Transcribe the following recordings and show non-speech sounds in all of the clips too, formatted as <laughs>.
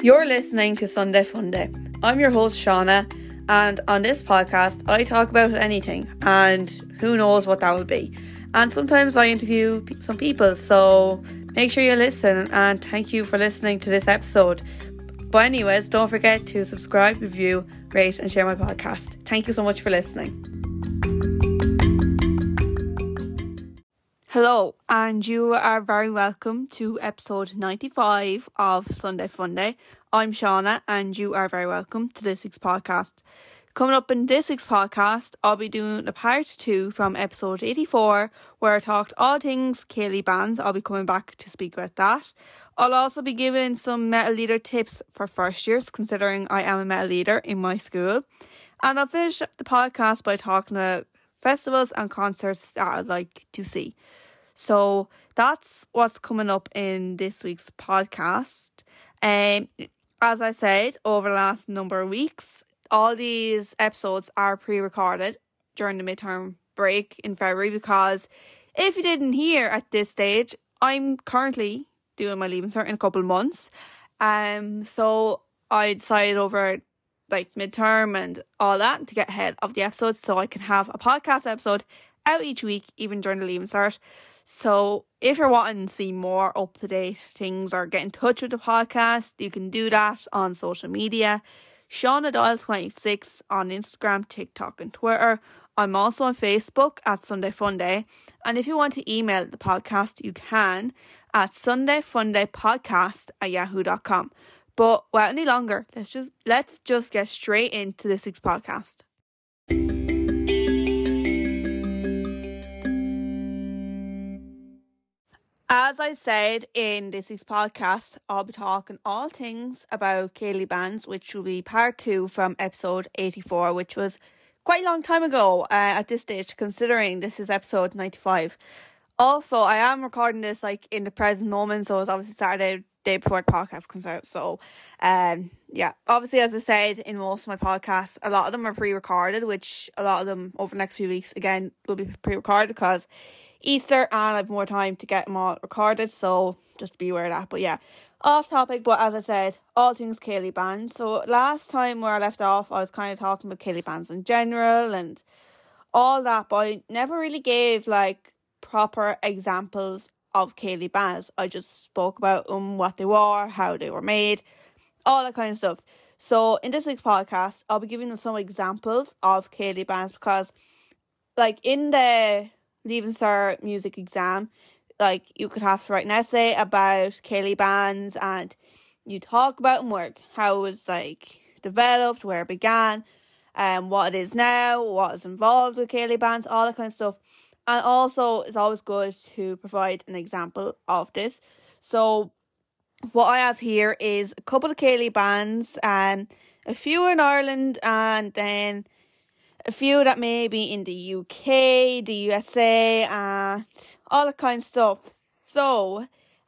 You're listening to Sunday Funday. I'm your host, Shauna, and on this podcast, I talk about anything, and who knows what that will be. And sometimes I interview some people, so make sure you listen, and thank you for listening to this episode. But, anyways, don't forget to subscribe, review, rate, and share my podcast. Thank you so much for listening. Hello, and you are very welcome to episode 95 of Sunday Funday. I'm Shauna, and you are very welcome to this week's podcast. Coming up in this week's podcast, I'll be doing a part two from episode 84, where I talked all things Céilí bands. I'll be coming back to speak about that. I'll also be giving some Meitheal leader tips for first years, considering I am a Meitheal leader in my school. And I'll finish the podcast by talking about festivals and concerts that I'd like to see. So that's what's coming up in this week's podcast. Um, as I said, over the last number of weeks, all these episodes are pre recorded during the midterm break in February because if you didn't hear at this stage, I'm currently doing my leaving cert in a couple of months. Um, so I decided over like midterm and all that to get ahead of the episodes so I can have a podcast episode out each week, even during the leaving cert. So if you're wanting to see more up to date things or get in touch with the podcast, you can do that on social media. Shauna Doyle 26 on Instagram, TikTok, and Twitter. I'm also on Facebook at Sunday Funday. And if you want to email the podcast, you can at sundayfundaypodcast at yahoo.com. But without any longer, let's just let's just get straight into this week's podcast. As I said in this week's podcast, I'll be talking all things about Céilí bands, which will be part two from episode 84, which was quite a long time ago uh, at this stage, considering this is episode 95. Also, I am recording this like in the present moment, so it's obviously Saturday, day before the podcast comes out. So, um, yeah, obviously, as I said in most of my podcasts, a lot of them are pre recorded, which a lot of them over the next few weeks, again, will be pre recorded because Easter and I have more time to get them all recorded, so just be aware of that. But yeah, off topic, but as I said, all things Céilí bands. So last time where I left off, I was kind of talking about Céilí bands in general and all that, but I never really gave like proper examples of Céilí bands. I just spoke about them, what they were, how they were made, all that kind of stuff. So in this week's podcast, I'll be giving them some examples of Céilí bands because, like in the Leaving Cert music exam, like you could have to write an essay about Céilí bands and you talk about them work, how it was like developed, where it began, and um, what it is now, what is involved with Céilí bands, all that kind of stuff. And also, it's always good to provide an example of this. So, what I have here is a couple of Céilí bands, and um, a few in Ireland, and then a few that may be in the UK, the USA, and all that kind of stuff. So,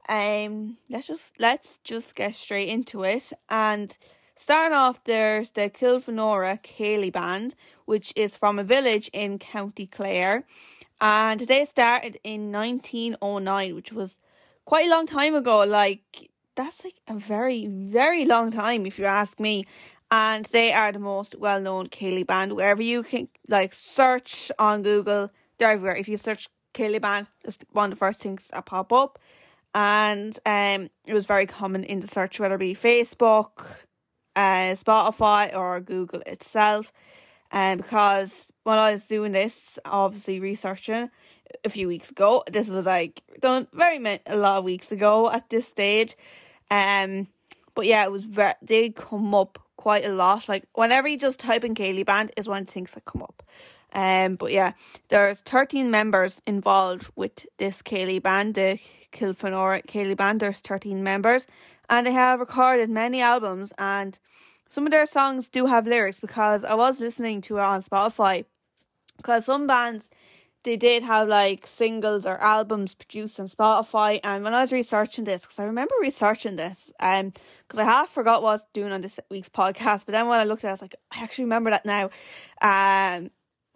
um, let's just let's just get straight into it. And starting off, there's the Kilfenora Céilí Band, which is from a village in County Clare, and they started in 1909, which was quite a long time ago. Like that's like a very very long time, if you ask me and they are the most well known Céilí band. Wherever you can like search on Google, they're everywhere. If you search Céilí band, it's one of the first things that pop up. And um it was very common in the search, whether it be Facebook, uh, Spotify or Google itself. And um, because when I was doing this, obviously researching a few weeks ago, this was like done very a lot of weeks ago at this stage. Um but yeah, it was very they come up quite a lot. Like whenever you just type in Céilí Band is one of the things that come up. Um, but yeah, there's 13 members involved with this Céilí Band, the Kilfenora Céilí Band. There's 13 members, and they have recorded many albums, and some of their songs do have lyrics because I was listening to it on Spotify. Because some bands they did have like singles or albums produced on Spotify. And when I was researching this, because I remember researching this, um, because I half forgot what I was doing on this week's podcast, but then when I looked at it, I was like, I actually remember that now. Um,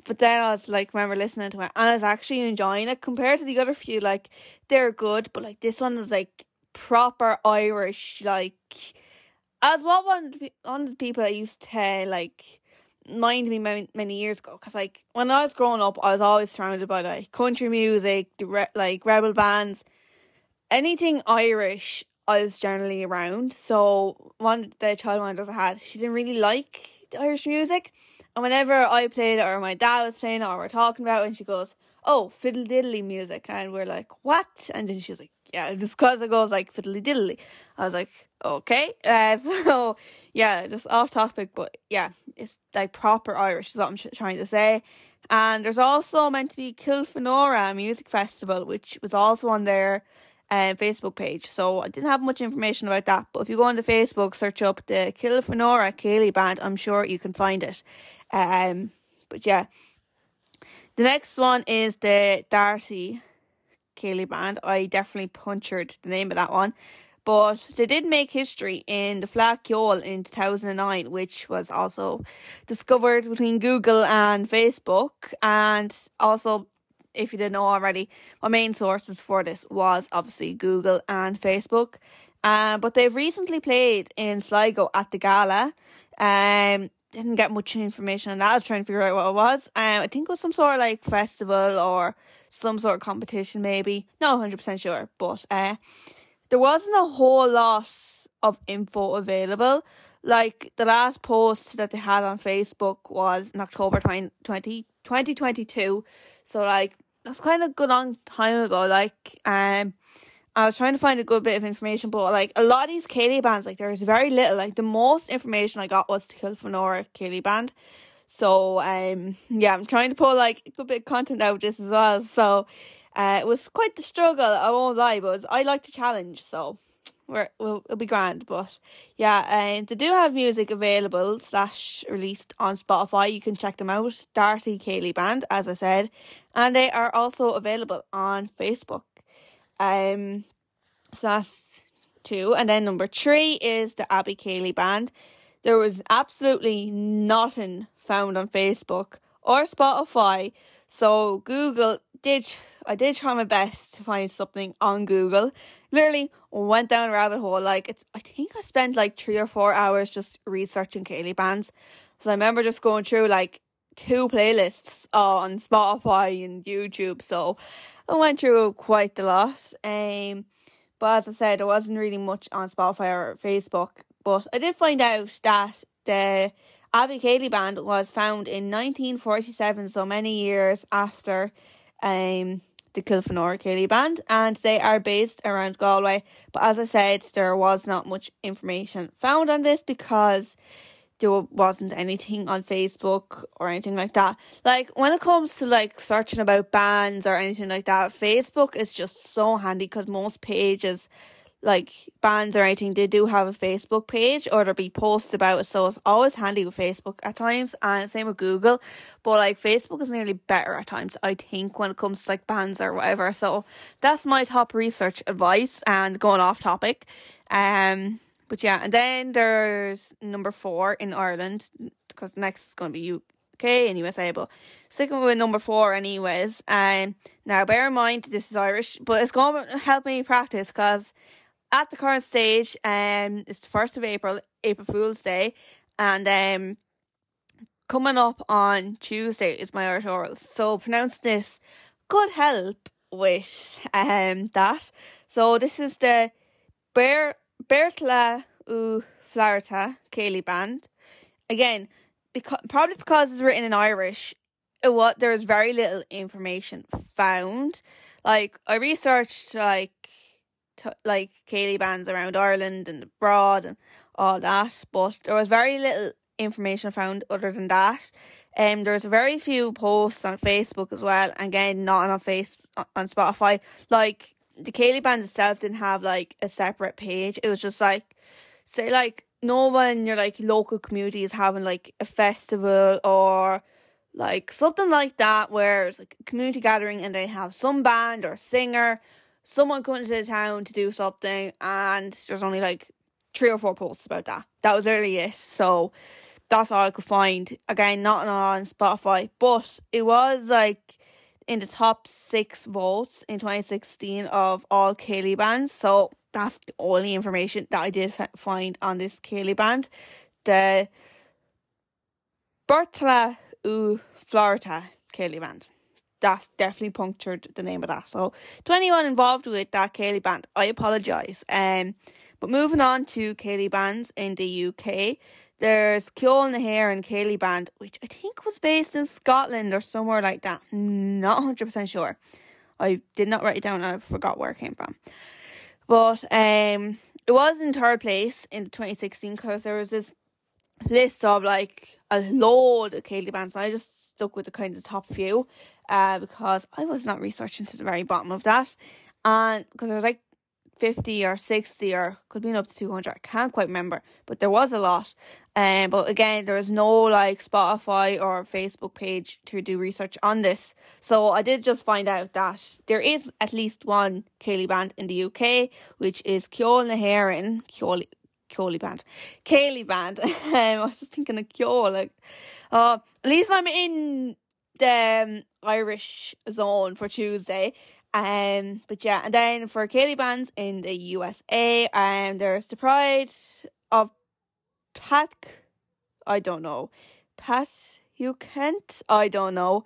but then I was like, remember listening to it, and I was actually enjoying it compared to the other few. Like they're good, but like this one was like proper Irish, like as what one one of the people I used to like mind me many, many years ago because like when I was growing up I was always surrounded by like country music the re- like rebel bands. Anything Irish I was generally around. So one the child one I had she didn't really like Irish music. And whenever I played it or my dad was playing it or we're talking about it and she goes oh fiddle diddly music. And we're like what? And then she was like yeah, because it goes like fiddly diddly. I was like, okay. Uh, <laughs> so yeah, just off topic, but yeah, it's like proper Irish is what I'm trying to say. And there's also meant to be Kilfenora Music Festival, which was also on their uh, Facebook page. So I didn't have much information about that, but if you go on the Facebook, search up the Kilfenora Céilí Band, I'm sure you can find it. Um, but yeah, the next one is the Darty Céilí Band. I definitely punctured the name of that one. But they did make history in the Fleadh Cheoil in 2009, which was also discovered between Google and Facebook. And also, if you didn't know already, my main sources for this was obviously Google and Facebook. Um, but they've recently played in Sligo at the gala. Um, didn't get much information on that. I was trying to figure out what it was. Um, I think it was some sort of like festival or some sort of competition, maybe. Not 100% sure, but uh, there wasn't a whole lot of info available. Like the last post that they had on Facebook was in October 20, 2022. So, like, that's kind of a good long time ago. Like, um, I was trying to find a good bit of information, but like a lot of these Céilí bands, like there's very little. Like the most information I got was to Kilfenora Céilí band. So um yeah, I'm trying to pull like a good bit of content out of this as well. So uh, it was quite the struggle. I won't lie, but I like to challenge, so we're we'll, it'll be grand. But yeah, um, they do have music available slash released on Spotify. You can check them out. Darty Céilí Band, as I said, and they are also available on Facebook. Um, so that's two, and then number three is the Abbey Céilí Band. There was absolutely nothing found on Facebook or Spotify. So Google did I did try my best to find something on Google. Literally went down a rabbit hole. Like it's I think I spent like three or four hours just researching Céilí bands. So I remember just going through like two playlists on Spotify and YouTube. So I went through quite a lot. Um but as I said, there wasn't really much on Spotify or Facebook. But I did find out that the Abbey Céilí Band was found in 1947, so many years after um, the Kilfenora Céilí Band, and they are based around Galway. But as I said, there was not much information found on this because there wasn't anything on Facebook or anything like that. Like when it comes to like searching about bands or anything like that, Facebook is just so handy because most pages like bands or anything, they do have a Facebook page or there'll be posts about it. So it's always handy with Facebook at times, and same with Google. But like Facebook is nearly better at times, I think, when it comes to like bands or whatever. So that's my top research advice. And going off topic, um, but yeah, and then there's number four in Ireland because next is going to be UK and USA. But sticking with number four, anyways. Um, now bear in mind this is Irish, but it's going to help me practice because at the current stage, um, it's the first of April, April Fool's Day, and um, coming up on Tuesday is my Irish oral. So pronounce this could help with um that. So this is the Ber Bertla u Flarta Céilí band. Again, because probably because it's written in Irish, it what there is very little information found. Like I researched like t- like Céilí bands around Ireland and abroad and all that, but there was very little information found other than that. Um, there's very few posts on Facebook as well. Again, not on face on Spotify. Like the Céilí band itself didn't have like a separate page. It was just like say like no one your like local community is having like a festival or like something like that where it's like a community gathering and they have some band or singer someone coming to the town to do something, and there's only like three or four posts about that. That was literally it. So that's all I could find. Again, not on Spotify, but it was like in the top six votes in 2016 of all Céilí bands. So that's the only information that I did find on this Céilí band. The Bertola u Florita Céilí band. That's definitely punctured the name of that. So to anyone involved with that Céilí band, I apologise. Um, but moving on to Céilí bands in the UK, there's Ceol na hÉireann Céilí band, which I think was based in Scotland or somewhere like that. Not hundred percent sure. I did not write it down. I forgot where it came from. But um, it was in third place in the 2016 because there was this list of like a load of Céilí bands. And I just stuck with the kind of top few uh, because I was not researching to the very bottom of that. And because there was like 50 or 60 or could be up to 200 i can't quite remember but there was a lot. Um but again there was no like spotify or facebook page to do research on this. So i did just find out that there is at least one Céilí band in the uk which is Ceol na hÉireann Ceoli Ceoli band. Céilí band. <laughs> Um, i was just thinking of Ceol like uh at least i'm in the um, irish zone for tuesday um, but yeah, and then for Céilí bands in the USA, um, there's the Pride of Pat. I don't know, Pat you Kent. I don't know.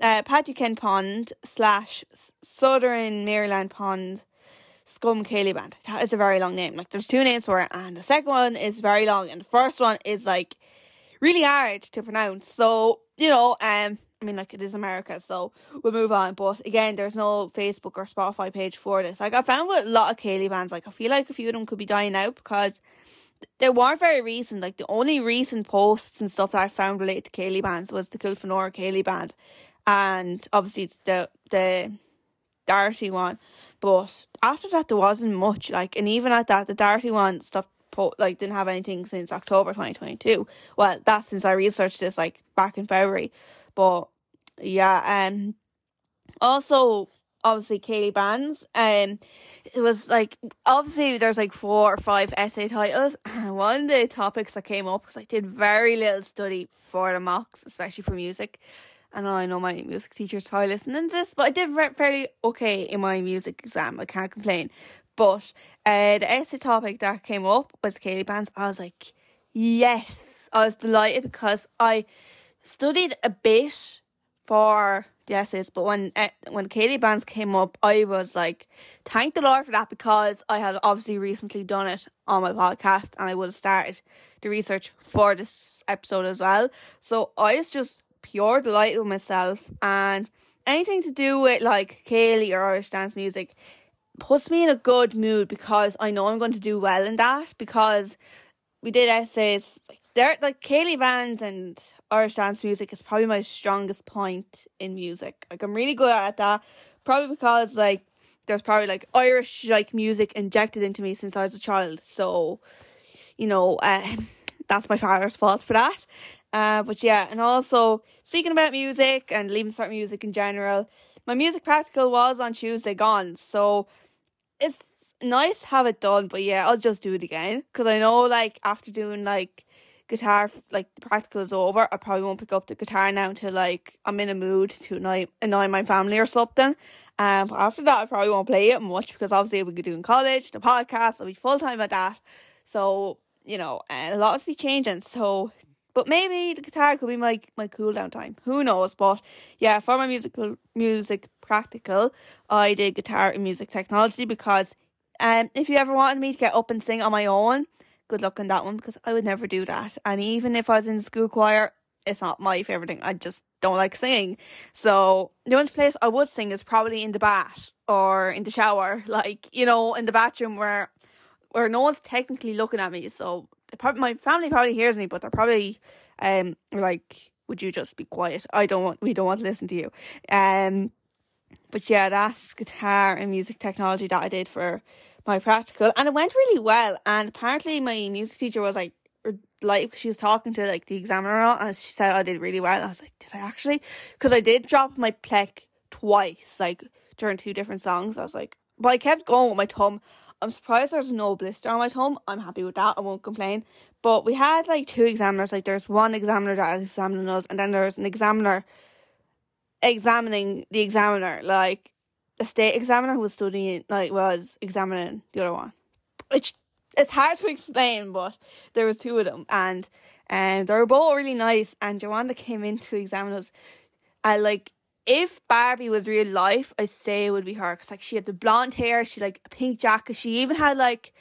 Uh, Pat Kent Pond slash Southern Maryland Pond Scum Céilí Band. That is a very long name. Like there's two names for it, and the second one is very long, and the first one is like really hard to pronounce. So you know, um, I mean, like it is America, so we'll move on. But again, there's no Facebook or Spotify page for this. Like I found with a lot of Céilí bands, like I feel like a few of them could be dying out because they weren't very recent. Like the only recent posts and stuff that I found related to Céilí bands was the Kilfenora Céilí band, and obviously it's the the Darty one. But after that, there wasn't much. Like, and even at that, the Darty one stopped. Po- like didn't have anything since October 2022. Well, that's since I researched this like back in February. But yeah, um also obviously Céilí bands. Um it was like obviously there's like four or five essay titles and <laughs> one of the topics that came up because I did very little study for the mocks, especially for music. And I know my music teacher's probably listening to this, but I did fairly okay in my music exam. I can't complain. But uh, the essay topic that came up was Céilí bands. I was like, yes, I was delighted because I studied a bit for the essays, but when uh, when Céilí bands came up, I was like, thank the Lord for that because I had obviously recently done it on my podcast and I would have started the research for this episode as well. So I was just pure delight with myself and anything to do with like Céilí or Irish dance music puts me in a good mood because I know I'm going to do well in that because we did essays like there like Céilí bands and Irish dance music is probably my strongest point in music. Like I'm really good at that. Probably because like there's probably like Irish like music injected into me since I was a child. So, you know, uh, <laughs> that's my father's fault for that. Uh, but yeah, and also speaking about music and leaving cert music in general, my music practical was on Tuesday gone. So it's nice to have it done, but yeah, I'll just do it again because I know like after doing like guitar like the practical is over, I probably won't pick up the guitar now until like I'm in a mood to annoy annoy my family or something. Um, after that, I probably won't play it much because obviously we could do in college, the podcast, I'll be full time at that. So you know, and a lot will be changing. So, but maybe the guitar could be my my cool down time. Who knows? But yeah, for my musical music practical, I did guitar and music technology because um, if you ever wanted me to get up and sing on my own, good luck on that one because I would never do that. And even if I was in the school choir, it's not my favourite thing. I just don't like singing. So the only place I would sing is probably in the bath or in the shower, <laughs> like, you know, in the bathroom where where no one's technically looking at me. So probably, my family probably hears me, but they're probably um like, would you just be quiet? I don't want we don't want to listen to you. Um but yeah, that's guitar and music technology that I did for my practical and it went really well and apparently my music teacher was like like she was talking to like the examiner and she said I did really well. I was like, did I actually? Because I did drop my plec twice, like during two different songs. I was like, but I kept going with my thumb. I'm surprised there's no blister on my thumb. I'm happy with that. I won't complain. But we had like two examiners. Like there's one examiner that is examining us, and then there's an examiner examining the examiner. Like the state examiner who was studying like was examining the other one. Which it's hard to explain, but there was two of them and and um, they were both really nice and Joanna came in to examine us. I like if Barbie was real life, I say it would be her because like she had the blonde hair, she like a pink jacket, she even had like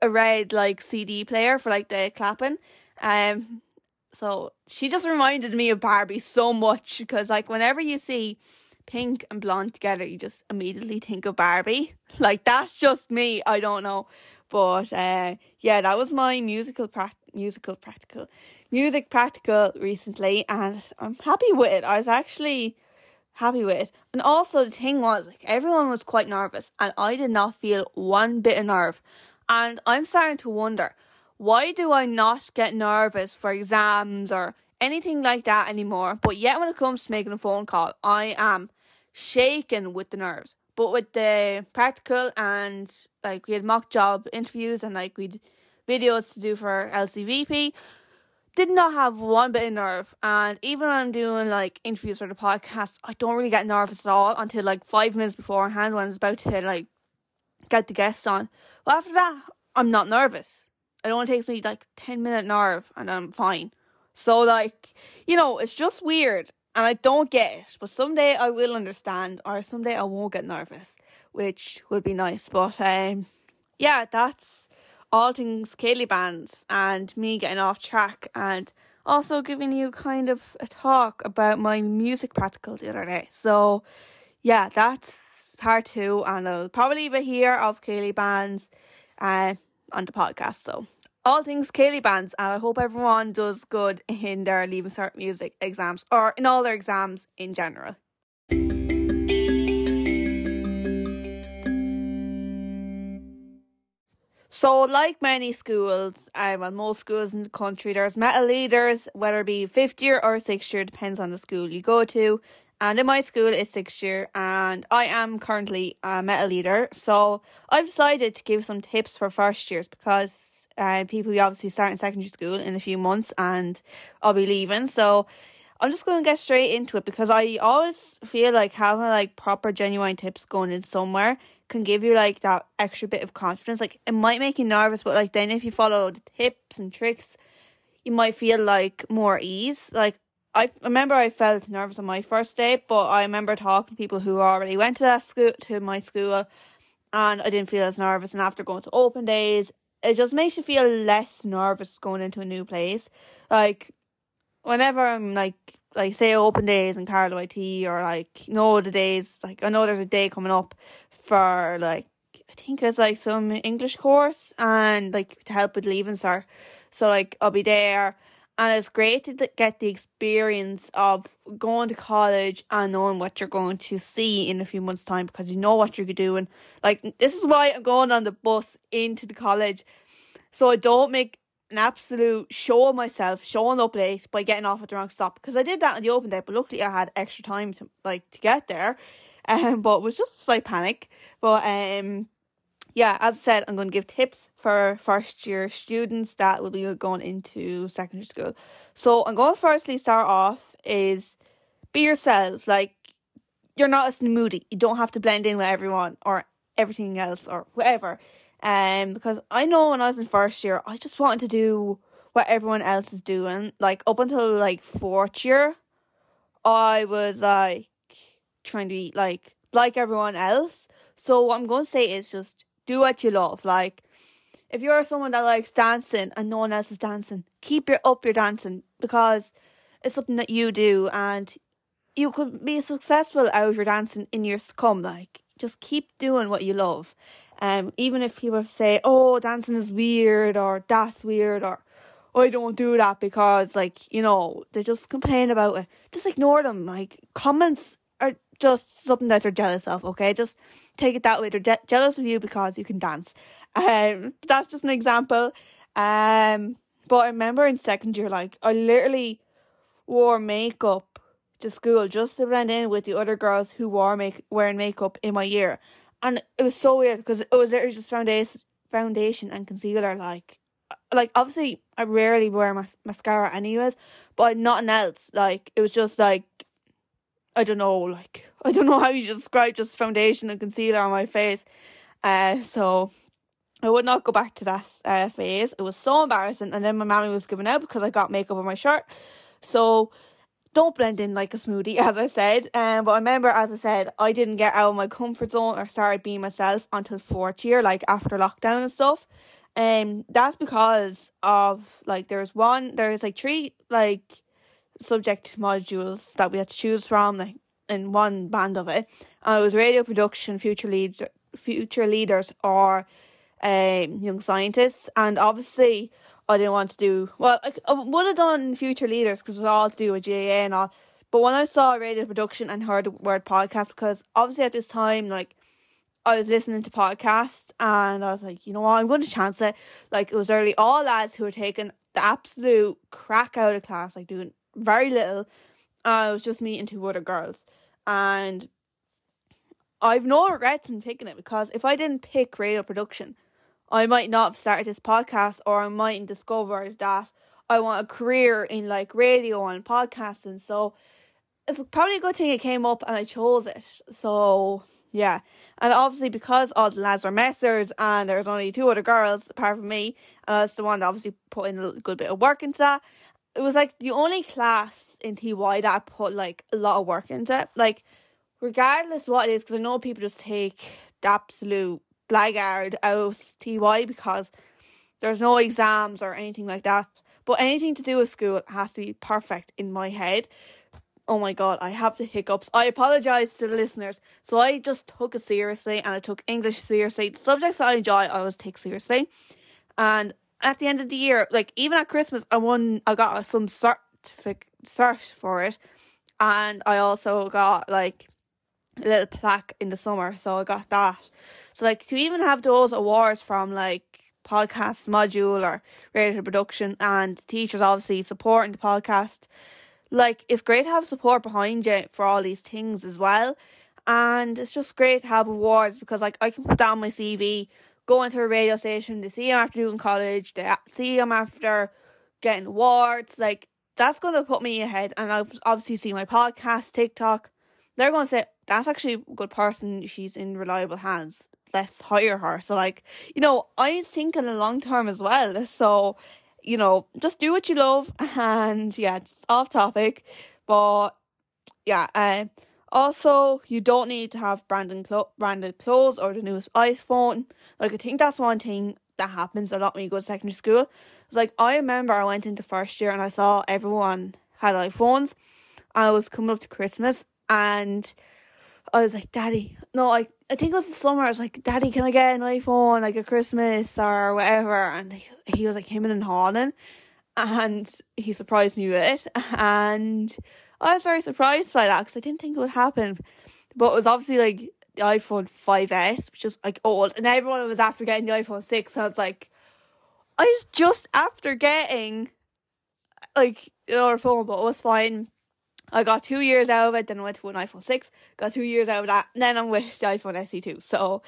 a red like CD player for like the clapping. Um, so she just reminded me of Barbie so much because like whenever you see pink and blonde together, you just immediately think of Barbie. <laughs> Like that's just me. I don't know, but uh, yeah, that was my musical pra- musical practical music practical recently, and I'm happy with it. I was actually happy with. And also the thing was like everyone was quite nervous and I did not feel one bit of nerve. And I'm starting to wonder why do I not get nervous for exams or anything like that anymore? But yet when it comes to making a phone call, I am shaken with the nerves. But with the practical and like we had mock job interviews and like we'd videos to do for LCVP, did not have one bit of nerve. And even when I'm doing like interviews for the podcast, I don't really get nervous at all until like five minutes beforehand when it's about to like get the guests on. But after that, I'm not nervous. It only takes me like 10 minute nerve and I'm fine. So, like, you know, it's just weird and I don't get it. But someday I will understand or someday I won't get nervous, which would be nice. But, um, yeah, that's all things Ceilidh bands and me getting off track and also giving you kind of a talk about my music practical the other day. So yeah, that's part two and I'll probably leave it here of Ceilidh bands uh, on the podcast. So all things Ceilidh bands and I hope everyone does good in their Leaving Cert music exams or in all their exams in general. So, like many schools, um, and most schools in the country, there's Meitheal leaders, whether it be fifth year or sixth year, depends on the school you go to. And in my school, it's sixth year, and I am currently a Meitheal leader. So, I've decided to give some tips for first years because uh, people will obviously start in secondary school in a few months, and I'll be leaving. So, I'm just going to get straight into it because I always feel like having like proper genuine tips going in somewhere can give you like that extra bit of confidence. Like it might make you nervous, but like then if you follow the tips and tricks, you might feel like more ease. Like I remember I felt nervous on my first day, but I remember talking to people who already went to that school to my school and I didn't feel as nervous and after going to open days, it just makes you feel less nervous going into a new place. Like whenever I'm like like say open days in Carlow IT or like know the days like I know there's a day coming up for like I think it's like some English course and like to help with leaving cert. So like I'll be there and it's great to get the experience of going to college and knowing what you're going to see in a few months time because you know what you're doing. Like this is why I'm going on the bus into the college so I don't make an absolute show of myself showing up late by getting off at the wrong stop because I did that on the open day but luckily I had extra time to like to get there <laughs> um, but it was just a slight panic. But um, yeah, as I said, I'm going to give tips for first year students that will be going into secondary school. So I'm going to firstly start off is be yourself. Like you're not as moody. You don't have to blend in with everyone or everything else or whatever. Um, because I know when I was in first year, I just wanted to do what everyone else is doing. Like up until like fourth year, I was like trying to be like like everyone else. So what I'm going to say is just do what you love. Like if you're someone that likes dancing and no one else is dancing, keep your up your dancing because it's something that you do and you could be successful out of your dancing in years to come. Like just keep doing what you love. Um, even if people say, "Oh, dancing is weird," or "That's weird," or "I don't do that," because like you know they just complain about it. Just ignore them. Like comments just something that they're jealous of, okay? Just take it that way. They're je- jealous of you because you can dance. <laughs> Um, that's just an example. Um, but I remember in second year, like, I literally wore makeup to school just to blend in with the other girls who wore make wearing makeup in my year. And it was so weird because it was literally just foundation, foundation and concealer. Like, like obviously I rarely wear mas- mascara anyways, but nothing else. Like it was just like I don't know, like <laughs> I don't know how you describe just foundation and concealer on my face. Uh, so I would not go back to that uh, phase. It was so embarrassing, and then my mommy was giving out because I got makeup on my shirt. So don't blend in like a smoothie, <laughs> as I said. Um, but I remember, as I said, I didn't get out of my comfort zone or started being myself until fourth year, like after lockdown and stuff. Um, that's because of like there's one, there's like three like subject modules that we had to choose from, like in one band of it, and it was radio production, future lead, future leaders, or um, young scientists, and obviously I didn't want to do well. I, I would have done future leaders because it was all to do with GAA and all. But when I saw radio production and heard the word podcast, because obviously at this time, like I was listening to podcasts and I was like, you know what, I'm going to chance it. Like it was early all lads who were taking the absolute crack out of class, like doing very little. Uh, it was just me and two other girls, and I've no regrets in picking it because if I didn't pick radio production, I might not have started this podcast or I mightn't discover that I want a career in like radio and podcasting. So it's probably a good thing it came up and I chose it. So yeah. And obviously because all the lads were messers and there's only two other girls apart from me, and I was the one that obviously put in a good bit of work into that. It was like the only class in TY that I put like a lot of work into. Like regardless what it is, because I know people just take the absolute blackguard out TY because there's no exams or anything like that. But anything to do with school has to be perfect in my head. Oh my god, I have the hiccups. I apologize to the listeners. So I just took it seriously and I took English seriously. The subjects that I enjoy, I always take seriously. And at the end of the year, like even at Christmas, I won. I got some certificate cert for it, and I also got like a little plaque in the summer, so I got that. So like to even have those awards from like podcast module or radio production and teachers obviously supporting the podcast, like it's great to have support behind you for all these things as well. And it's just great to have awards because like I can put that on my CV, go to a radio station, they see I'm after doing college, they see I'm after getting awards, like that's gonna put me ahead and I've obviously seen my podcast, TikTok, they're gonna say, that's actually a good person. She's in reliable hands. Let's hire her. So, like, you know, I was thinking a long term as well. So, you know, just do what you love. <laughs> And yeah, it's off topic, but yeah. Uh, also, you don't need to have branded clo- branded clothes or the newest iPhone. Like, I think that's one thing that happens a lot when you go to secondary school. It's like I remember I went into first year and I saw everyone had iPhones. I was coming up to Christmas and I was like, Daddy, no, I I think it was the summer. I was like, Daddy, can I get an iPhone like a Christmas or whatever? And he, he was like him and hawing, and he surprised me with it, and I was very surprised by that because I didn't think it would happen, but it was obviously like the iPhone 5S, which was like old, and everyone was after getting the iPhone 6, and I was like, I was just after getting like another phone, but it was fine. I got two years out of it, then I went to an iPhone 6, got two years out of that, and then I'm with the iPhone SE2. So,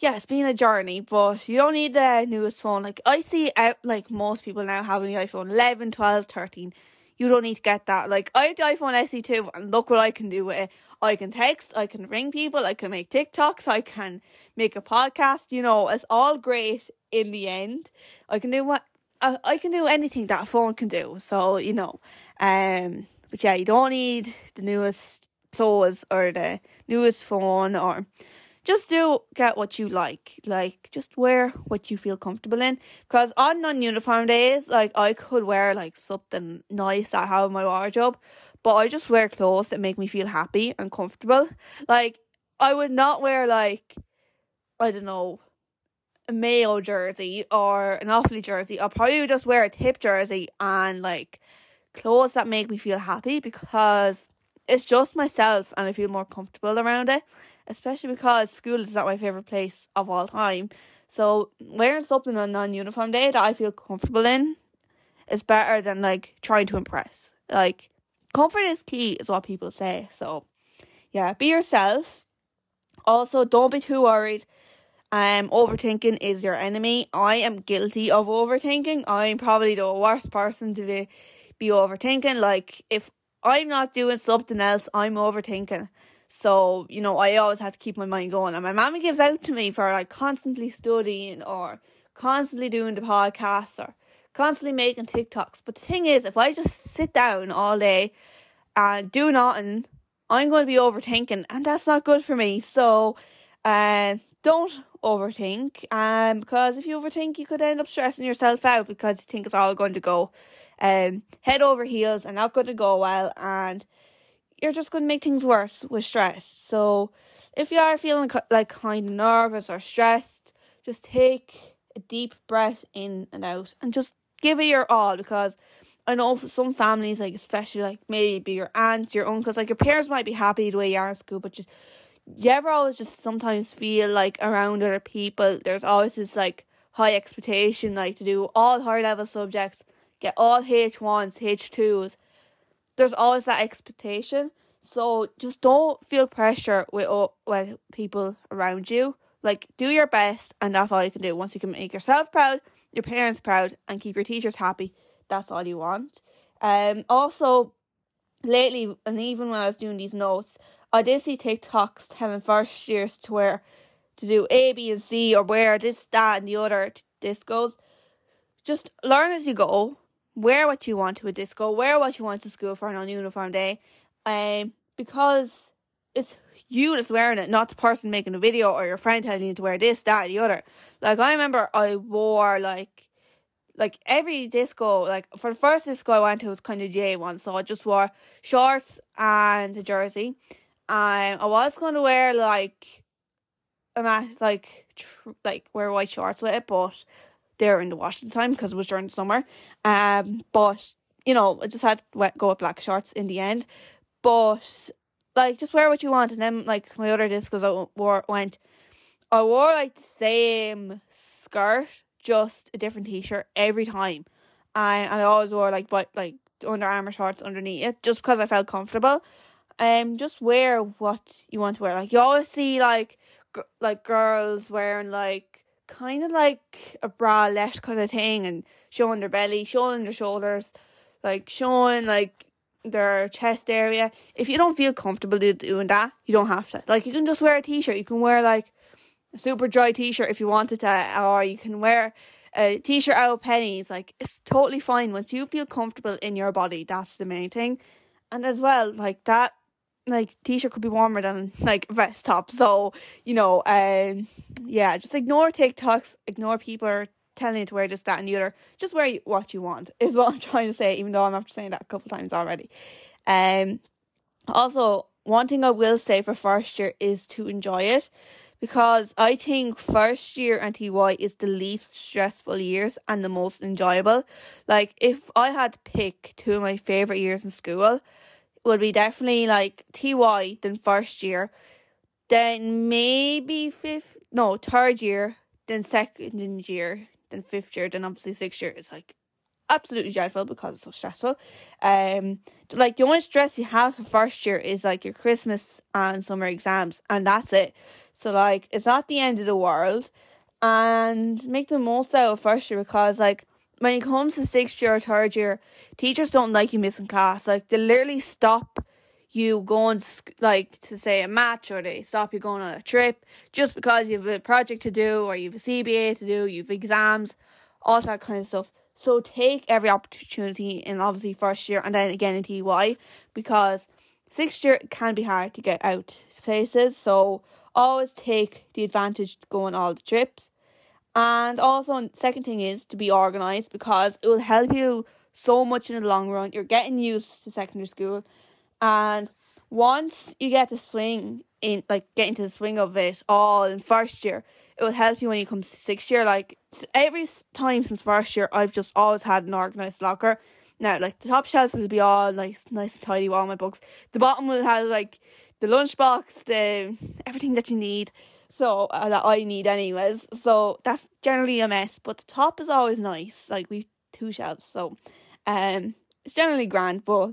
yeah, it's been a journey, but you don't need the newest phone. Like, I see out, like, most people now having the iPhone 11, 12, 13. You don't need to get that. Like, I have the iPhone SE2, and look what I can do with it. I can text, I can ring people, I can make TikToks, I can make a podcast. You know, it's all great in the end. I can do what I, I can do anything that phone can do. So, you know, um, but yeah, you don't need the newest clothes or the newest phone or just do get what you like. Like just wear what you feel comfortable in. Because on non uniform days, like I could wear like something nice I have in my wardrobe, but I just wear clothes that make me feel happy and comfortable. Like I would not wear like I don't know a Mayo jersey or an Offaly jersey. I'll probably just wear a Tipp jersey and like clothes that make me feel happy because it's just myself and I feel more comfortable around it. Especially because school is not my favourite place of all time. So wearing something on non uniform day that I feel comfortable in is better than like trying to impress. Like comfort is key is what people say. So yeah, be yourself. Also don't be too worried. Um overthinking is your enemy. I am guilty of overthinking. I'm probably the worst person to be be overthinking. Like if I'm not doing something else, I'm overthinking. So, you know, I always have to keep my mind going. And my mommy gives out to me for like constantly studying or constantly doing the podcasts or constantly making TikToks. But the thing is, if I just sit down all day and do nothing, I'm going to be overthinking, and that's not good for me. So, uh, don't overthink. Um, because if you overthink, you could end up stressing yourself out because you think it's all going to go, um, head over heels and not going to go well, and you're just going to make things worse with stress. So, if you are feeling like kind of nervous or stressed, just take a deep breath in and out and just give it your all because I know some families, like especially like maybe your aunts, your uncles, like your parents might be happy the way you are in school, but just you ever always just sometimes feel like around other people, there's always this like high expectation, like to do all high level subjects, get all H ones, H twos. There's always that expectation. So just don't feel pressure with with people around you. Like do your best, and that's all you can do. Once you can make yourself proud, your parents proud, and keep your teachers happy, that's all you want. Um. Also, lately, and even when I was doing these notes, I did see TikToks telling first years to where to do A, B, and C, or where this, that, and the other this goes. Just learn as you go. Wear what you want to a disco. Wear what you want to school for an uniform day. Um, because it's you that's wearing it, not the person making the video or your friend telling you to wear this, that, the other. Like I remember I wore like like every disco, like for the first disco I went to it was kind of J one, so I just wore shorts and a jersey. Um, I was going to wear like a mat, like tr- like wear white shorts with it, but they're in the wash at the time because it was during the summer. Um, but you know, I just had to go with black shorts in the end. But like, just wear what you want. And then like my other discos, I wore went. I wore like the same skirt, just a different t shirt every time. And, and I always wore like but like Under Armour shorts underneath it, just because I felt comfortable. Um, just wear what you want to wear. Like you always see like g- like girls wearing like kind of like a bralette kind of thing and showing their belly, showing their shoulders, like showing like their chest area. If you don't feel comfortable doing that, you don't have to. Like you can just wear a t-shirt. You can wear like a Superdry t-shirt if you wanted to, or you can wear a t-shirt out of Penneys. Like it's totally fine once you feel comfortable in your body. That's the main thing. And as well, like that, like t-shirt could be warmer than like vest top. So you know, um, yeah, just ignore TikToks, ignore people telling you to wear this, that, and the other. Just wear what you want <laughs> is what I'm trying to say. Even though I'm after saying that a couple times already. Um, also, one thing I will say for first year is to enjoy it because I think first year and TY is the least stressful years and the most enjoyable. Like if I had to pick two of my favorite years in school, would be definitely like TY then first year, then maybe fifth no third year, then second year, then fifth year, then obviously sixth year is like absolutely dreadful because it's so stressful. Um, like the only stress you have for first year is like your Christmas and summer exams, and that's it. So like it's not the end of the world, and make the most out of first year because like when it comes to sixth year or third year, teachers don't like you missing class. Like they literally stop you going like to say a match or they stop you going on a trip just because you have a project to do or you have a CBA to do, you have exams, all that kind of stuff. So take every opportunity in obviously first year and then again in TY because sixth year can be hard to get out to places. So always take the advantage going all the trips. And also, second thing is to be organized because it will help you so much in the long run. You're getting used to secondary school, and once you get the swing in, like get into the swing of it all in first year, it will help you when you come to sixth year. Like every time since first year, I've just always had an organized locker. Now, like the top shelf will be all nice, nice and tidy with all my books. The bottom will have like the lunchbox, the everything that you need so uh, that I need anyways. So that's generally a mess, but the top is always nice. Like we've two shelves, so um, it's generally grand. But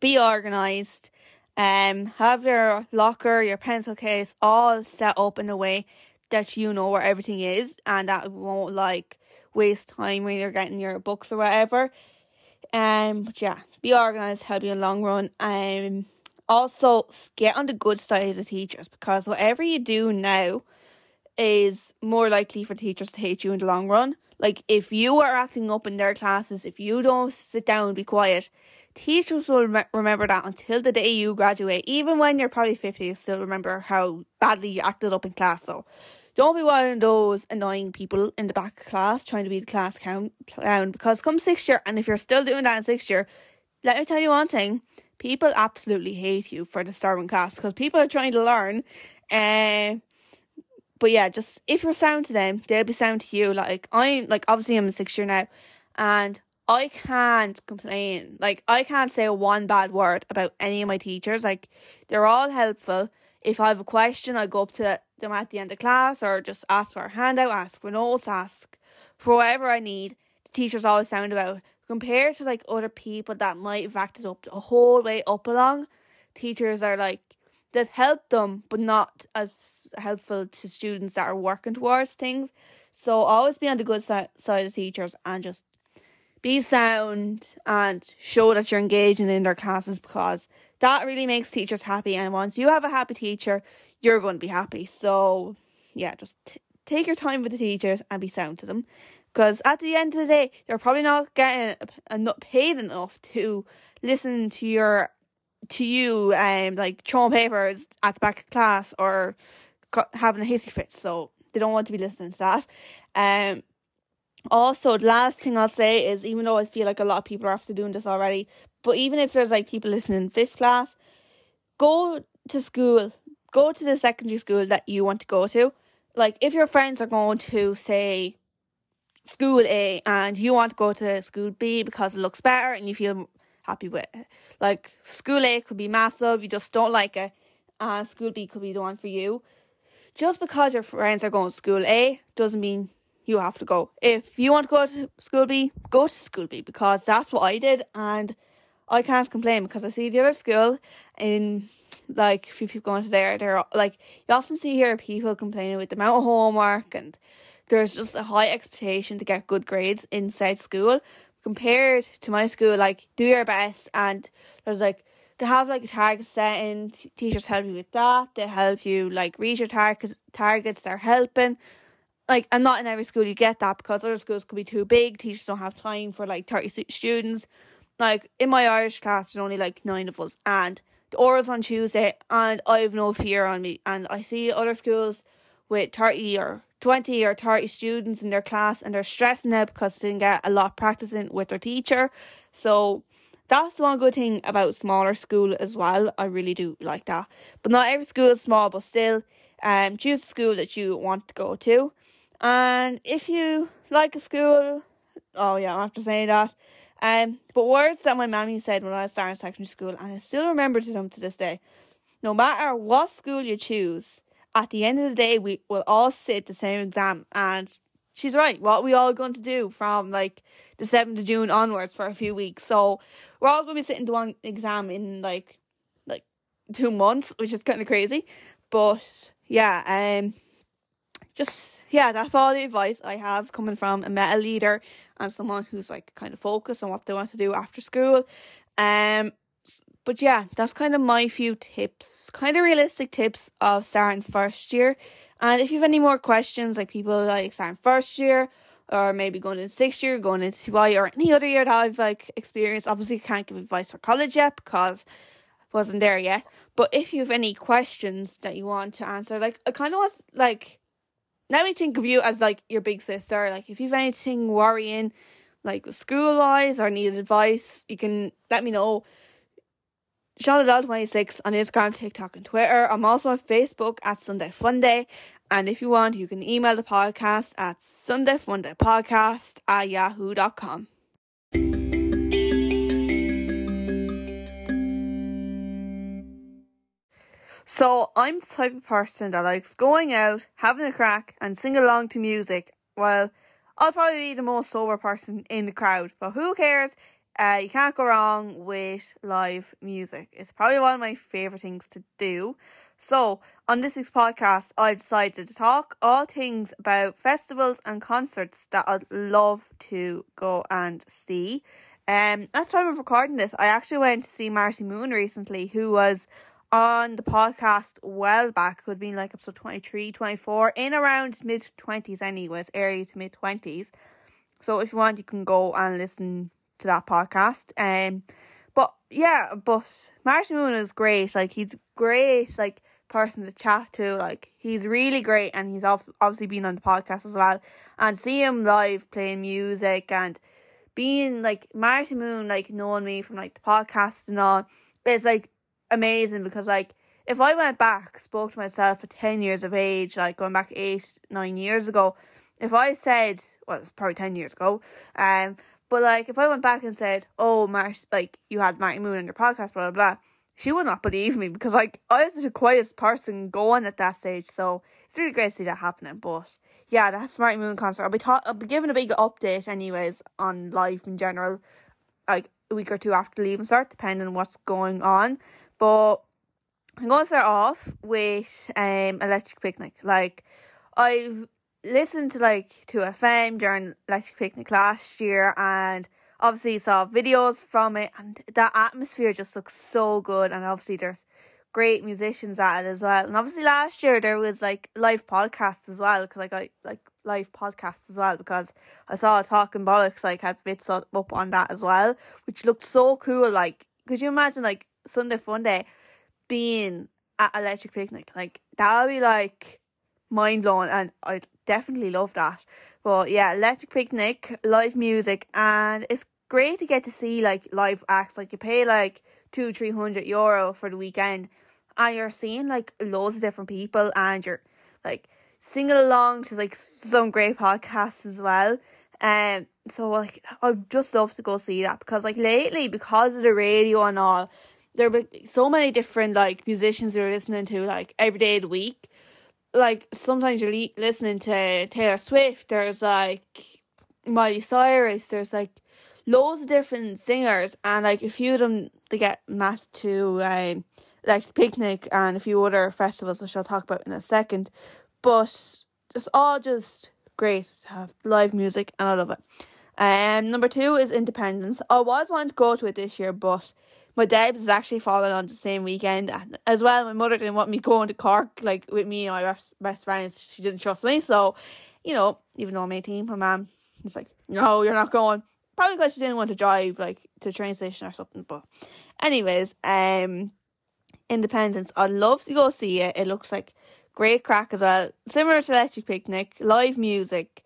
be organized. Um, have your locker, your pencil case all set up in a way that you know where everything is, and that won't like waste time when you're getting your books or whatever. Um, but yeah, be organised, help you in the long run. Um, also get on the good side of the teachers because whatever you do now is more likely for teachers to hate you in the long run. Like if you are acting up in their classes, if you don't sit down and be quiet, teachers will rem- remember that until the day you graduate. Even when you're probably 50, you still remember how badly you acted up in class. So don't be one of those annoying people in the back of class trying to be the class clown, clown because come sixth year, and if you're still doing that in sixth year, let me tell you one thing people absolutely hate you for disturbing class because people are trying to learn. Uh, but yeah, just if you're sound to them, they'll be sound to you. Like I'm like obviously I'm a six year now and I can't complain. Like I can't say one bad word about any of my teachers. Like they're all helpful. If I have a question, I go up to them at the end of class or just ask for a handout, ask for notes, ask for whatever I need. The teachers always sound about. Compared to like other people that might have acted up the whole way up along, teachers are like that help them, but not as helpful to students that are working towards things. So always be on the good side, side of teachers and just be sound and show that you're engaging in their classes because that really makes teachers happy. And once you have a happy teacher, you're going to be happy. So yeah, just t- take your time with the teachers and be sound to them. Because at the end of the day, they're probably not getting enough paid enough to listen to your to you um like throwing papers at the back of class or having a hissy fit. So they don't want to be listening to that. Um also the last thing i'll say is even though i feel like a lot of people are after doing this already but even if there's like people listening in fifth class go to school go to the secondary school that you want to go to. Like if your friends are going to say school a and you want to go to school b because it looks better and you feel happy with it. Like school A could be massive, you just don't like it, and school B could be the one for you. Just because your friends are going to school A doesn't mean you have to go. If you want to go to school B, go to school B because that's what I did, and I can't complain because I see the other school in like a few people going to there. They're like you often see here people complaining with the amount of homework and there's just a high expectation to get good grades inside school compared to my school, like do your best and there's like to have like a target set and teachers help you with that. They help you like reach your targets targets, they're helping. Like and not in every school you get that because other schools could be too big, teachers don't have time for like thirty students. Like in my Irish class there's only like nine of us and the orals on Tuesday and I have no fear on me and I see other schools with 30 or 20 or 30 students in their class and they're stressing out because they didn't get a lot practicing with their teacher. So that's one good thing about smaller school as well. I really do like that. But not every school is small, but still, um, choose a school that you want to go to. And if you like a school, oh yeah, I have to say that. Um, but words that my mammy said when I was starting secondary school, and I still remember to them to this day. No matter what school you choose, at the end of the day, we will all sit the same exam. And she's right. What we all going to do from like the 7th of June onwards for a few weeks. So we're all going to be sitting to one exam in like like two months, which is kind of crazy. But yeah, um, just yeah, that's all the advice I have coming from a Meitheal leader and someone who's like kind of focused on what they want to do after school. Um, but yeah, that's kind of my few tips, kind of realistic tips of starting first year. And if you have any more questions, like people like starting first year, or maybe going into sixth year, going into CY, or any other year that I've like experienced, obviously I can't give advice for college yet because I wasn't there yet. But if you have any questions that you want to answer, like I kind of want like let me think of you as like your big sister. Like if you have anything worrying, like school wise or need advice, you can let me know. Charlotte26 on Instagram, TikTok, and Twitter. I'm also on Facebook at Sunday Funday. And if you want, you can email the podcast at sundayfundaypodcast at yahoo.com. So I'm the type of person that likes going out, having a crack, and singing along to music. Well, I'll probably be the most sober person in the crowd, but who cares uh, you can't go wrong with live music. It's probably one of my favourite things to do. So, on this week's podcast, I've decided to talk all things about festivals and concerts that I'd love to go and see. Um, at the time of recording this, I actually went to see Marty Moon recently, who was on the podcast well back, could been like episode 23, 24, in around mid 20s, anyways, early to mid 20s. So if you want, you can go and listen to that podcast. Um, but yeah, but Marty Moon is great. Like he's great, like person to chat to. Like he's really great, and he's obviously been on the podcast as well. And see him live playing music and being like Marty Moon, like knowing me from like the podcast and all, it's like amazing because like if I went back, spoke to myself at ten years of age, like going back eight, nine years ago, if I said well it's probably ten years ago, um but like if I went back and said, Oh Mart like you had Marty Moon on your podcast, blah blah blah she would not believe me because like I was the quietest person going at that stage, so it's really great to see that happening. But yeah, that Marty Moon concert. I'll be ta- I'll be giving a big update anyways on life in general, like a week or two after leaving cert, depending on what's going on. But I'm gonna start off with um Electric Picnic. Like I've listened to like 2FM during Electric Picnic last year and obviously saw videos from it and that atmosphere just looks so good and obviously there's great musicians at it as well. And obviously last year there was like live podcasts as well because like I like live podcasts as well because I saw Talking Bollocks like had bits up on that as well which looked so cool like could you imagine like Sunday Funday being at Electric Picnic? Like that would be like mind blowing and I'd definitely love that but yeah, Electric Picnic, live music, and it's great to get to see like live acts. Like you pay like two, three hundred euro for the weekend, and you're seeing like loads of different people, and you're like singing along to like some great podcasts as well. And um, so like I'd just love to go see that because like lately because of the radio and all, there are so many different like musicians you're listening to like every day of the week like sometimes you're li- listening to Taylor Swift. There's like Miley Cyrus. There's like loads of different singers, and like a few of them they get matched to um, like picnic and a few other festivals, which I'll talk about in a second. But it's all just great to have live music, and I love it. Um, number two is Indiependence. I was wanting to go to it this year, but my dad is actually falling on the same weekend as well. My mother didn't want me going to Cork like with me and my best, best friends. She didn't trust me, so you know, even though I'm eighteen, my mom was like, "No, you're not going." Probably because she didn't want to drive like to the train station or something. But, anyways, um, Indiependence. I'd love to go see it. It looks like great crack as well. Similar to Electric Picnic, live music.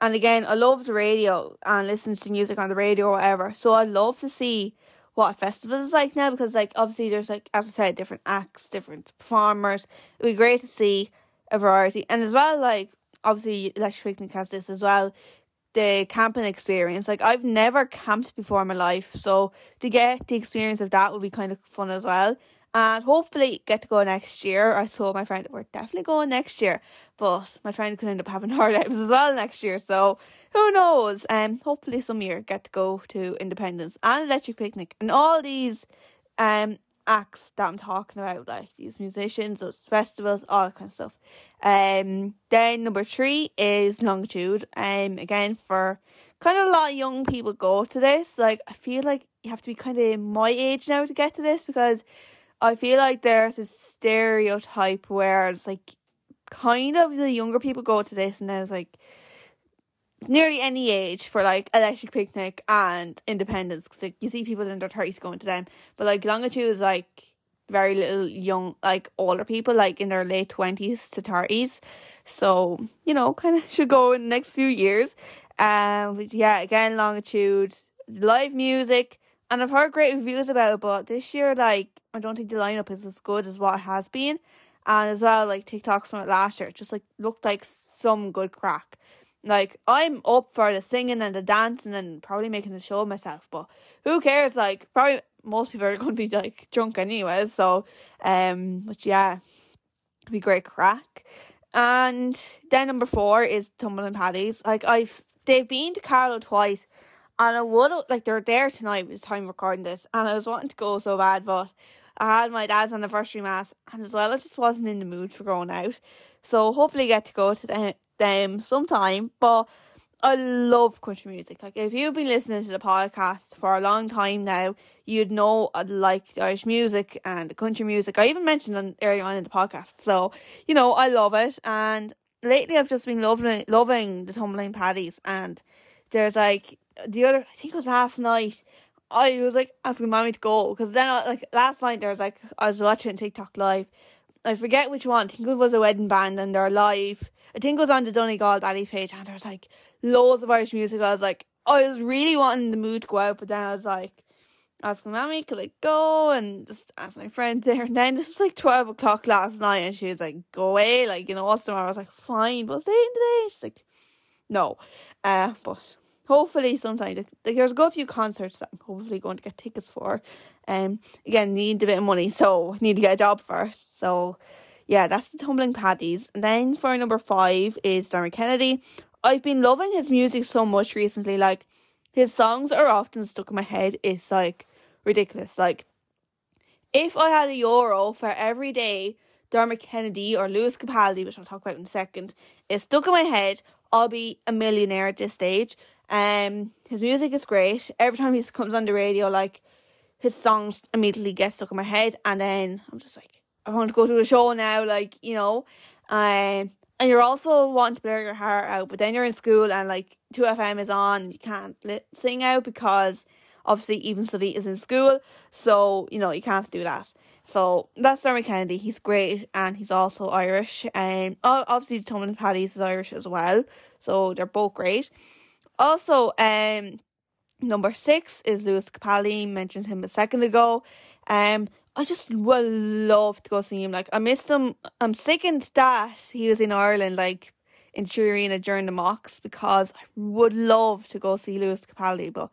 And again, I love the radio and listen to music on the radio or whatever. So I'd love to see what a festival is like now because like obviously there's like as I said different acts, different performers. It'd be great to see a variety and as well like obviously Electric Picnic has this as well. The camping experience. Like I've never camped before in my life, so to get the experience of that would be kind of fun as well. And hopefully get to go next year. I told my friend that we're definitely going next year. But my friend could end up having <laughs> hard lives as well next year. So who knows? Um, hopefully some year get to go to Indiependence and Electric Picnic and all these um acts that I'm talking about, like these musicians, those festivals, all that kind of stuff. Um, then number three is Longitude. Um, again for kind of a lot of young people go to this. Like I feel like you have to be kind of my age now to get to this because I feel like there's a stereotype where it's like kind of the younger people go to this and there's like nearly any age for like electric picnic and Indiependence because like, you see people in their 30s going to them. But like longitude is like very little young like older people like in their late 20s to 30s so you know kind of <laughs> should go in the next few years. Um but yeah again longitude live music. And I've heard great reviews about it but this year like I don't think the lineup is as good as what it has been. And as well like TikToks from it last year just like looked like some good crack like I'm up for the singing and the dancing and probably making the show myself, but who cares? Like probably most people are <laughs> going to be like drunk anyway. So, um, but yeah, be great crack. And then number four is Tumbling Paddies. Like I've they've been to Carlow twice, and I would like they're there tonight with the time recording this, and I was wanting to go so bad, but I had my dad's anniversary mass, and as well I just wasn't in the mood for going out. So hopefully get to go to them them sometime. But I love country music. Like if you've been listening to the podcast for a long time now, you'd know I like the Irish music and the country music. I even mentioned it earlier on in the podcast. So, you know, I love it and lately I've just been loving loving the tumbling paddies and there's like the other I think it was last night I was like asking mommy to go because then like last night there was like I was watching TikTok live I forget which one I think it was a wedding band and they're live I think it was on the Donegal Daddy page and there was like loads of Irish music. I was like I was really wanting the mood to go out but then I was like asking mommy could I go? and just ask my friend there. And then this was like 12 o'clock last night and she was like go away like you know what's tomorrow I was like fine but stay in today she's like no. Uh but hopefully sometime like, there's a good few concerts that I'm hopefully going to get tickets for. Um again need a bit of money so need to get a job first so yeah that's the tumbling paddies and then for number five is Dermot Kennedy I've been loving his music so much recently like his songs are often stuck in my head it's like ridiculous. Like, if I had a euro for every day Dermot Kennedy or Lewis Capaldi, which I'll talk about in a second, is stuck in my head, I'll be a millionaire at this stage. Um, his music is great. Every time he comes on the radio, like his songs immediately get stuck in my head, and then I'm just like, I want to go to a show now, like you know. Um, and you're also wanting to blur your hair out, but then you're in school and like two FM is on, you can't sing out because Obviously, even study is in school, so you know you can't do that. So that's Dermot Kennedy. He's great, and he's also Irish. Um, obviously, and Paddies is Irish as well, so they're both great. Also, um, number six is Lewis Capaldi. Mentioned him a second ago. Um, I just would love to go see him. Like I missed him. I'm sickened that he was in Ireland, like in Arena during the mocks, because I would love to go see Lewis Capaldi, but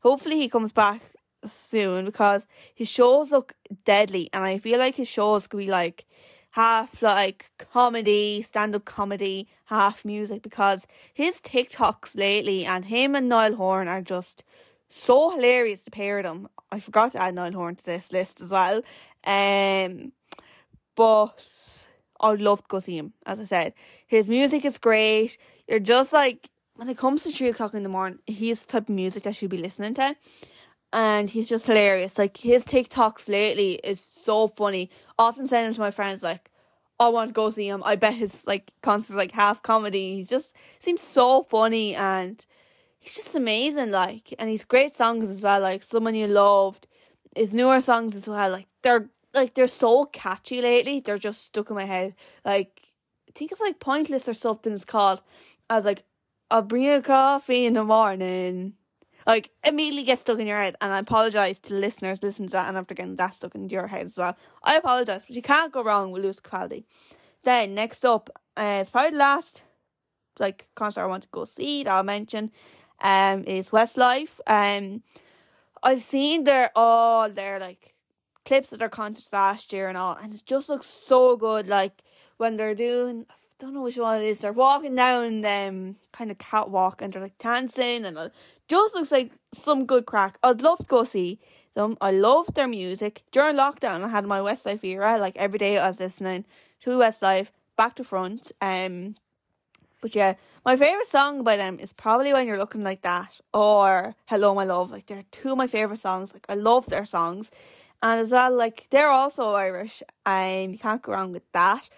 hopefully he comes back soon because his shows look deadly and I feel like his shows could be like half like comedy, stand up comedy, half music because his TikToks lately and him and Niall Horan are just so hilarious to pair them. I forgot to add Niall Horan to this list as well. Um but I'd love to him, as I said. His music is great. You're just like when it comes to three o'clock in the morning, he's the type of music I should be listening to. And he's just hilarious. Like his TikToks lately is so funny. Often send him to my friends like, I want to go see him. I bet his like concert's like half comedy. He's just seems so funny and he's just amazing. Like and he's great songs as well. Like someone you loved. His newer songs as well. Like they're like they're so catchy lately. They're just stuck in my head. Like I think it's like pointless or something. It's called. I was like, I'll bring you coffee in the morning. Like immediately get stuck in your head, and I apologize to listeners listening to that, and after getting that stuck into your head as well. I apologize, but you can't go wrong with Lewis Capaldi. Then next up, uh, it's probably the last like concert I want to go see that I'll mention. Um, is Westlife. Um, I've seen their all their like clips of their concerts last year and all, and it just looks so good. Like when they're doing I don't know which one it is. They're walking down um kind of catwalk and they're like dancing and it just looks like some good crack. I'd love to go see them. I love their music. During lockdown I had my Westlife era, like every day I was listening to Westlife back to front. Um but yeah, my favourite song by them is probably When You're Looking Like That or Hello My Love. Like they're two of my favourite songs. Like I love their songs. And as well, like they're also Irish and you can't go wrong with that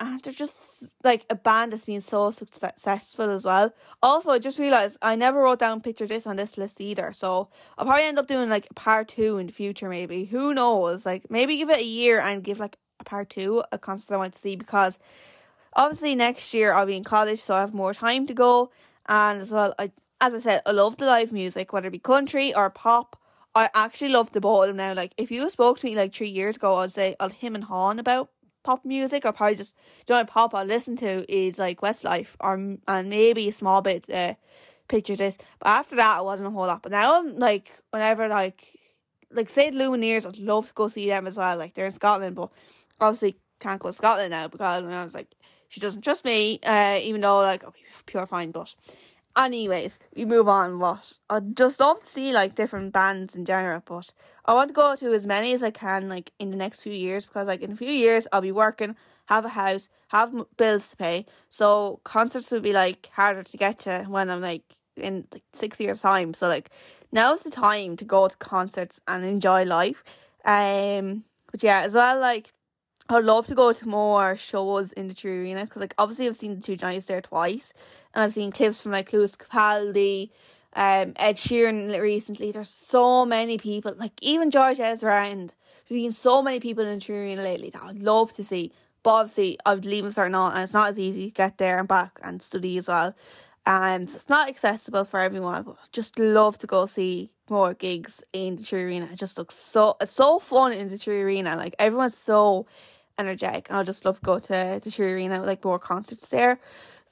and they're just like a band that's been so successful as well. Also, I just realized I never wrote down picture this on this list either, so I'll probably end up doing like part two in the future. Maybe who knows? Like maybe give it a year and give like a part two a concert I want to see because obviously next year I'll be in college, so I have more time to go. And as well, I as I said, I love the live music, whether it be country or pop. I actually love the bottom now. Like if you spoke to me like three years ago, I'd say I'll him and Han about pop music or probably just the only pop I listen to is like Westlife or and maybe a small bit uh, picture this. But after that, it wasn't a whole lot. But now I'm like whenever like like say the Lumineers, I'd love to go see them as well. Like they're in Scotland, but obviously can't go to Scotland now because I was like she doesn't trust me. Uh, even though like I'll be pure fine, but. Anyways, we move on. What I'd just love to see like different bands in general, but I want to go to as many as I can like in the next few years because like in a few years I'll be working, have a house, have bills to pay. So concerts will be like harder to get to when I'm like in like six years time. So like now's the time to go to concerts and enjoy life. Um, but yeah, as well like I'd love to go to more shows in the 3Arena because like obviously I've seen the two Giants there twice, and I've seen clips from like Lewis Capaldi, um, Ed Sheeran recently. There's so many people, like even George Ezra, and there's been so many people in the 3Arena lately that I'd love to see. But obviously, I would leave a certain on, and it's not as easy to get there and back and study as well. And it's not accessible for everyone, but just love to go see more gigs in the 3Arena. It just looks so it's so fun in the 3Arena. Like everyone's so energetic, and I just love to go to the 3Arena with like more concerts there.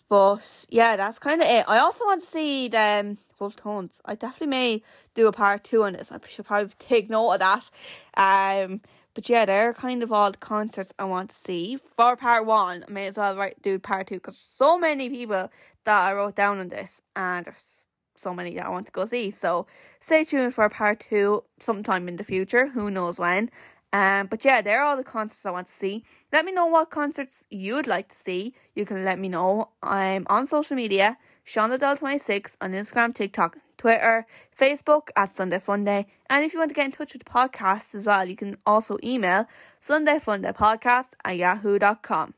But yeah, that's kind of it. I also want to see the Wolf Tones. I definitely may do a part two on this. I should probably <laughs> take note of that. Um, but yeah, they're kind of all the concerts I want to see. For part one, I may as well write do part two because so many people that I wrote down on this, and there's so many that I want to go see. So stay tuned for part two sometime in the future. Who knows when? Um, but yeah, there are all the concerts I want to see. Let me know what concerts you'd like to see. You can let me know. I'm on social media, shaunadoyle26 on Instagram, TikTok, Twitter, Facebook at Sunday Funday. And if you want to get in touch with the podcast as well, you can also email Sunday Funday Podcast at yahoo.com.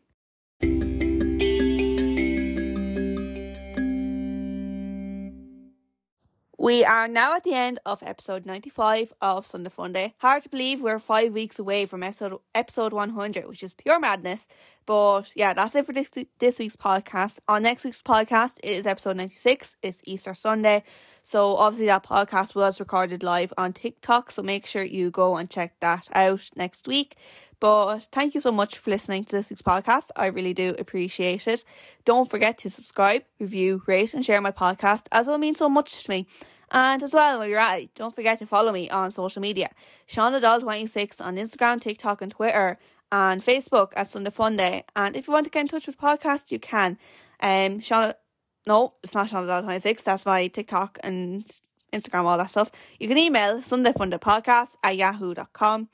We are now at the end of episode 95 of Sunday Funday. Hard to believe we're five weeks away from episode, episode 100, which is pure madness. But yeah, that's it for this, this week's podcast. On next week's podcast, is episode 96. It's Easter Sunday. So obviously that podcast was recorded live on TikTok. So make sure you go and check that out next week. But thank you so much for listening to this week's podcast. I really do appreciate it. Don't forget to subscribe, review, rate, and share my podcast, as it will mean so much to me. And as well, while you're at it, don't forget to follow me on social media. shaunadoyle26 on Instagram, TikTok, and Twitter, and Facebook at Sunday Funday. And if you want to get in touch with the podcast, you can. Um, Sean, no, it's not shaunadoyle26. That's my TikTok and Instagram, all that stuff. You can email Sunday Funday Podcast at yahoo.com.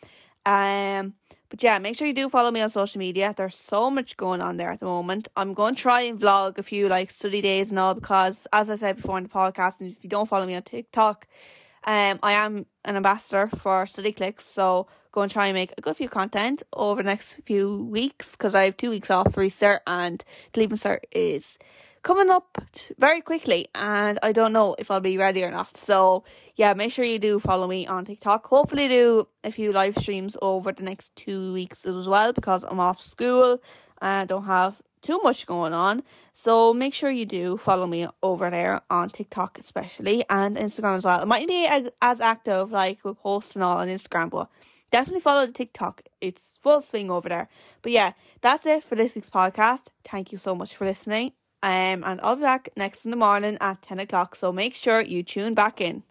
Um, but yeah, make sure you do follow me on social media. There's so much going on there at the moment. I'm going to try and vlog a few like study days and all because, as I said before in the podcast, and if you don't follow me on TikTok, um, I am an ambassador for Studyclix. So go and try and make a good few content over the next few weeks because I have two weeks off for Easter and the Leaving Cert is coming up very quickly and I don't know if I'll be ready or not. So yeah, make sure you do follow me on TikTok. Hopefully do a few live streams over the next two weeks as well because I'm off school and I don't have too much going on. So make sure you do follow me over there on TikTok especially and Instagram as well. It might be as active like with posts and all on Instagram, but definitely follow the TikTok. It's full swing over there. But yeah, that's it for this week's podcast. Thank you so much for listening. Um, and I'll be back next in the morning at 10 o'clock. So make sure you tune back in.